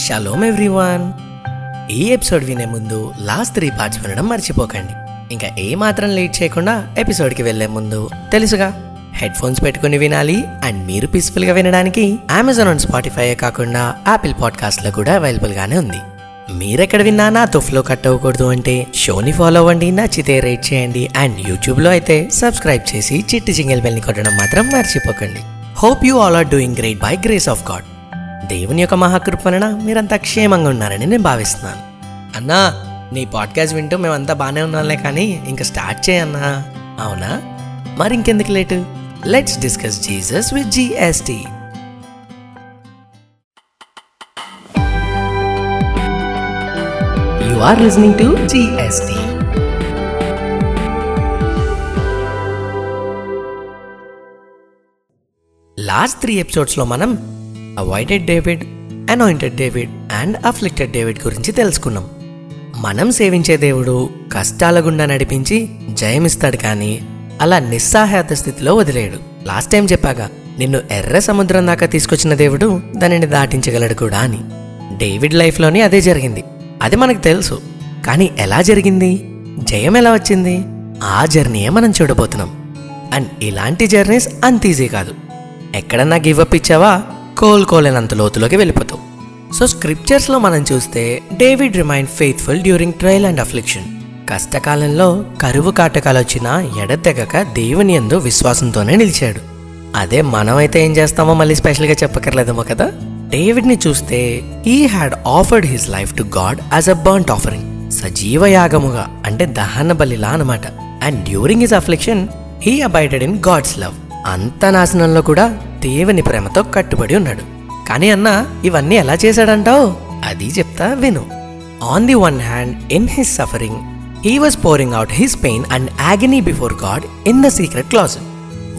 Shalom everyone ఈ episode వినే ముందు లాస్ట్ త్రీ పార్ట్స్ వినడం మర్చిపోకండి. ఇంకా ఏ మాత్రం లేట్ చేయకుండా ఎపిసోడ్కి వెళ్ళే ముందు తెలుసుగా. హెడ్ ఫోన్స్ పెట్టుకుని వినాలి అండ్ మీరు పీస్ఫుల్గా వినడానికి అమెజాన్ అండ్ స్పాటిఫై కాకుండా యాపిల్ పాడ్కాస్ట్లో కూడా అవైలబుల్గానే ఉంది. మీరెక్కడ విన్నా నా తుఫ్లో కట్ అవ్వకూడదు అంటే షోని ఫాలో అవ్వండి నచ్చితే రేట్ చేయండి అండ్ యూట్యూబ్లో అయితే సబ్స్క్రైబ్ చేసి చిట్టి సింగిల్ బెల్ని కొట్టడం మాత్రం మర్చిపోకండి. Hope you all are doing great by grace of God దేవుని యొక్క మహాకృప వలన మీరంతా క్షేమంగా ఉన్నారని నేను భావిస్తున్నాను. అన్నా నీ పాడ్కాస్ట్ వింటూ మేమంతా బాగానే ఉన్నాంలే కానీ ఇంకా స్టార్ట్ చేయన్నా అవునా? మరి ఇంకెందుకు late let's discuss Jesus with GST you are listening to GST last three ఎపిసోడ్స్లో మనం avoided David anointed David and afflicted David గురించి తెలుసుకున్నాం. మనం సేవించే దేవుడు కష్టాల గుండా నడిపించి జయమిస్తాడు కానీ అలా నిస్సహాయత స్థితిలో వదిలేడు. లాస్ట్ టైం చెప్పాగా నిన్ను ఎర్ర సముద్రం దాకా తీసుకొచ్చిన దేవుడు దానిని దాటించగలడు కూడా అని. డేవిడ్ లైఫ్లోనే అదే జరిగింది. అది మనకు తెలుసు. కానీ ఎలా జరిగింది? జయం ఎలా వచ్చింది? ఆ జర్నీయే మనం చూడబోతున్నాం. అండ్ ఇలాంటి జర్నీస్ అంత ఈజీ కాదు. ఎక్కడన్నా గివ్ అప్ ఇచ్చావా? కోలుకోలేనంత లోతులోకి వెళ్ళిపోతావు సో స్క్రిప్చర్స్లో మనం చూస్తే David remained faithful during trial and affliction. కష్టకాలంలో కరువు కాటకాలు వచ్చినా ఎడతెగక దేవుని ఎందు విశ్వాసంతోనే నిలిచాడు. అదే మనమైతే ఏం చేస్తామో మళ్ళీ స్పెషల్గా చెప్పక్కర్లేదేమో కదా? డేవిడ్ని చూస్తే he had offered his life to God as a burnt offering సజీవ యాగముగా అంటే దహన బలిలా అనమాట and during his affliction he abided in God's love అంత నాశనంలో కూడా దేవుని ప్రేమతో కట్టుబడి ఉన్నాడు. కానీ అన్న ఇవన్నీ ఎలా చేశాడంటావు? అది చెప్తా విను. On the one hand in his suffering he was pouring out his pain and agony before God in the secret close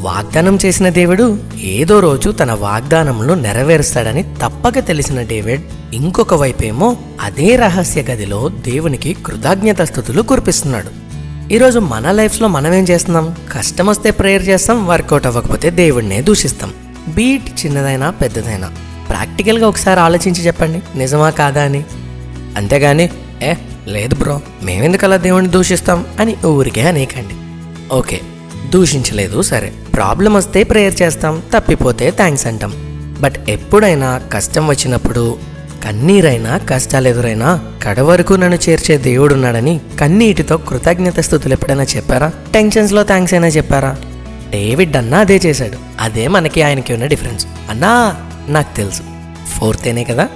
వాగ్దానం చేసిన దేవుడు ఏదో రోజు తన వాగ్దానంలో నెరవేరుస్తాడని తప్పక తెలిసిన డేవిడ్ ఇంకొక వైపేమో అదే రహస్య గదిలో దేవునికి కృతజ్ఞత స్థుతులు కురిపిస్తున్నాడు. ఈరోజు మన లైఫ్లో మనం ఏం చేస్తున్నాం? కష్టం వస్తే ప్రేయర్ చేస్తాం వర్కౌట్ అవ్వకపోతే దేవుడినే దూషిస్తాం. బీట్ చిన్నదైనా పెద్దదైనా. ప్రాక్టికల్గా ఒకసారి ఆలోచించి చెప్పండి. నిజమా కాదా అని. అంతేగాని ఏ లేదు బ్రో మేమెందుకు అలా దేవుణ్ణి దూషిస్తాం? అని ఊరికే అనేకండి. ఓకే దూషించలేదు సరే. ప్రాబ్లం వస్తే ప్రేయర్ చేస్తాం తప్పిపోతే థ్యాంక్స్ అంటాం. బట్ ఎప్పుడైనా కష్టం వచ్చినప్పుడు కన్నీరైనా కష్టాలు ఎదురైనా కడవరకు నన్ను చేర్చే దేవుడున్నాడని కన్నీటితో కృతజ్ఞత స్థుతులు ఎప్పుడైనా చెప్పారా? టెన్షన్స్లో థ్యాంక్స్ అయినా చెప్పారా? డేవిడ్ అన్నా అదే చేశాడు. అదే మనకి ఆయనకి ఉన్న డిఫరెన్స్. అన్నా నాకు తెలుసు. ఫోర్తేనే కదా?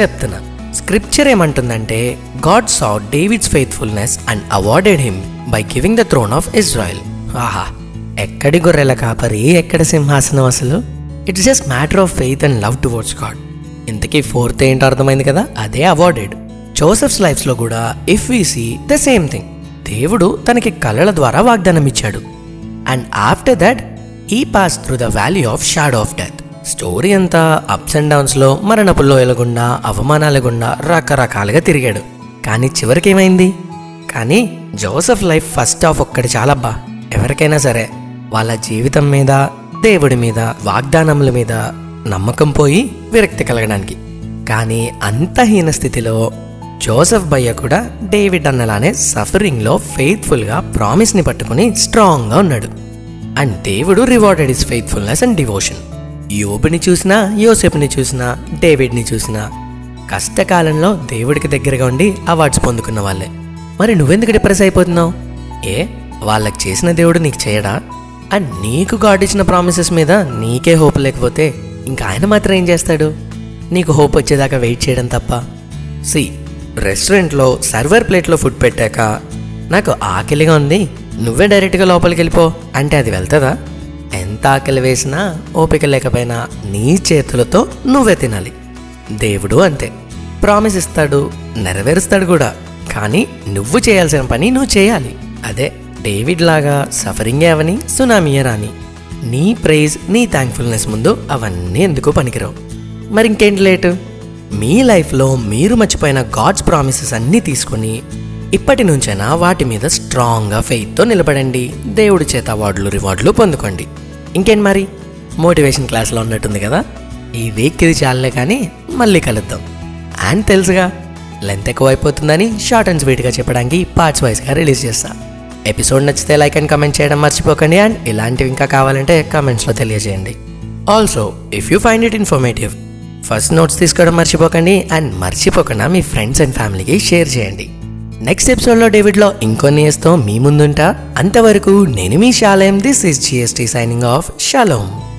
చెప్తున్నా. స్క్రిప్చర్ ఏమంటుందంటే God saw David's faithfulness and awarded him by giving the throne of Israel. ఆహా ఎక్కడి గొర్రెల కాపరి ఎక్కడ సింహాసనం అసలు? It's just matter of faith and love towards God. ఇంతకీ ఫోర్త్ ఏంటో అర్థమైంది కదా? అదే అవార్డెడ్. జోసెఫ్స్ లైఫ్స్లో కూడా if we see the same thing. దేవుడు తనకి కళల ద్వారా వాగ్దానం ఇచ్చాడు అండ్ ఆఫ్టర్ దట్ ఈ pass through the valley of shadow of death story అంతా అప్స్ అండ్ డౌన్స్లో మరణపు లోయల గుండా అవమానాల గుండా రకరకాలుగా తిరిగాడు. కానీ చివరికి ఏమైంది? కానీ జోసఫ్ లైఫ్ ఫస్ట్ ఆఫ్ ఒక్కటి చాలబ్బా. ఎవరికైనా సరే వాళ్ళ జీవితం మీద దేవుడి మీద వాగ్దానముల మీద నమ్మకం పోయి విరక్తి కలగడానికి. కానీ అంత హీన స్థితిలో జోసెఫ్ భయ్య కూడా డేవిడ్ అన్నలానే సఫరింగ్లో ఫెయిత్ఫుల్గా ప్రామిస్ని పట్టుకుని స్ట్రాంగ్గా ఉన్నాడు. అండ్ దేవుడు rewarded his faithfulness and devotion. యోబుని చూసినా యోసెఫ్ని చూసినా డేవిడ్ని చూసినా కష్టకాలంలో దేవుడికి దగ్గరగా ఉండి అవార్డ్స్ పొందుకున్న వాళ్ళే. మరి నువ్వెందుకు డిప్రెస్ అయిపోతున్నావు? ఏ వాళ్ళకి చేసిన దేవుడు నీకు చేయడా? అండ్ నీకు గాడ్ ఇచ్చిన ప్రామిసెస్ మీద నీకే హోప్ లేకపోతే ఇంకా ఆయన మాత్రం ఏం చేస్తాడు? నీకు హోప్ వచ్చేదాకా వెయిట్ చేయడం తప్ప. సి రెస్టారెంట్లో సర్వర్ ప్లేట్లో ఫుడ్ పెట్టాక నాకు ఆకలిగా ఉంది. నువ్వే డైరెక్ట్గా లోపలికి వెళ్ళిపో. అంటే అది వెళ్తుందా? ఎంత ఆకలి వేసినా ఓపిక లేకపోయినా నీ చేతులతో నువ్వే తినాలి. దేవుడు అంతే. ప్రామిస్ ఇస్తాడు నెరవేరుస్తాడు కూడా. కానీ నువ్వు చేయాల్సిన పని నువ్వు చేయాలి. అదే డేవిడ్ లాగా సఫరింగ్ అవని సునామీయే రాని. నీ ప్రైజ్ నీ థ్యాంక్ఫుల్నెస్ ముందు అవన్నీ ఎందుకు పనికిరావు? మరి ఇంకేంటి లేటు? మీ లైఫ్లో మీరు మర్చిపోయిన గాడ్స్ ప్రామిసెస్ అన్నీ తీసుకొని ఇప్పటి నుంచైనా వాటి మీద స్ట్రాంగ్గా ఫెయిత్తో నిలబడండి. దేవుడి చేత అవార్డులు రివార్డులు పొందుకోండి. ఇంకేంటి మరి? మోటివేషన్ క్లాస్లో ఉన్నట్టుంది కదా? ఈ వీక్ ఇది చాలే కానీ మళ్ళీ కలుద్దాం. అండ్ తెలుసుగా లెంత్ ఎక్కువ అయిపోతుందని షార్ట్ అండ్ స్వీట్గా చెప్పడానికి పార్ట్స్ వైజ్గా రిలీజ్ చేస్తా. ఎపిసోడ్ నచ్చితే లైక్ అండ్ కమెంట్ చేయడం మర్చిపోకండి. అండ్ ఇలాంటివి ఇంకా కావాలంటే కమెంట్స్లో తెలియజేయండి. Also if you find it informative first notes తీసుకోవడం మర్చిపోకండి అండ్ మర్చిపోకుండా మీ ఫ్రెండ్స్ అండ్ ఫ్యామిలీకి షేర్ చేయండి. నెక్స్ట్ ఎపిసోడ్లో డేవిడ్లో ఇంకొన్ని వేస్తాం మీ ముందుంటా. అంతవరకు నేను మీ శాలయం this is GST signing off shalom